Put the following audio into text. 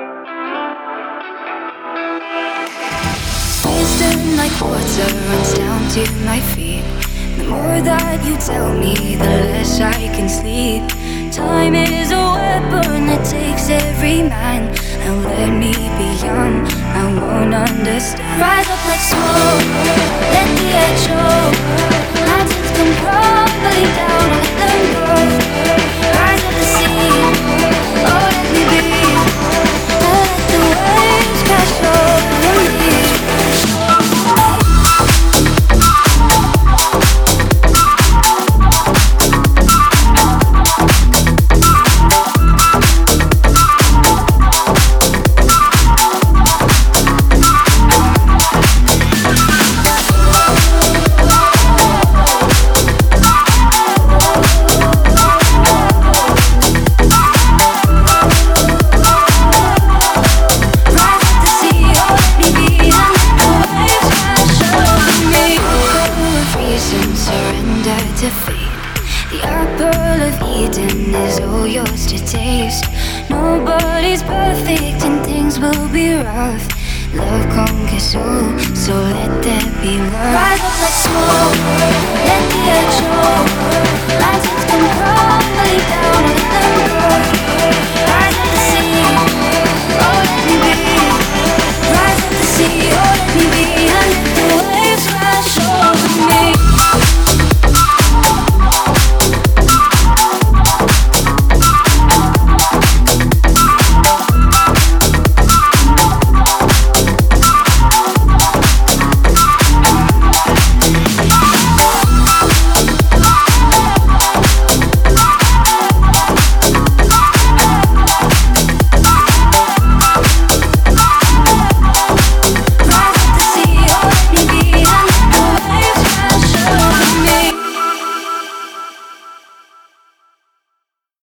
Instant like water runs down to my feet. The more that you tell me, the less I can sleep. Time is a weapon that takes every man. Now let me be young, I won't understand. To. The apple of Eden is all yours to taste. Nobody's perfect and things will be rough. Love conquers all, so let there be love. Rise up like smoke, let the edge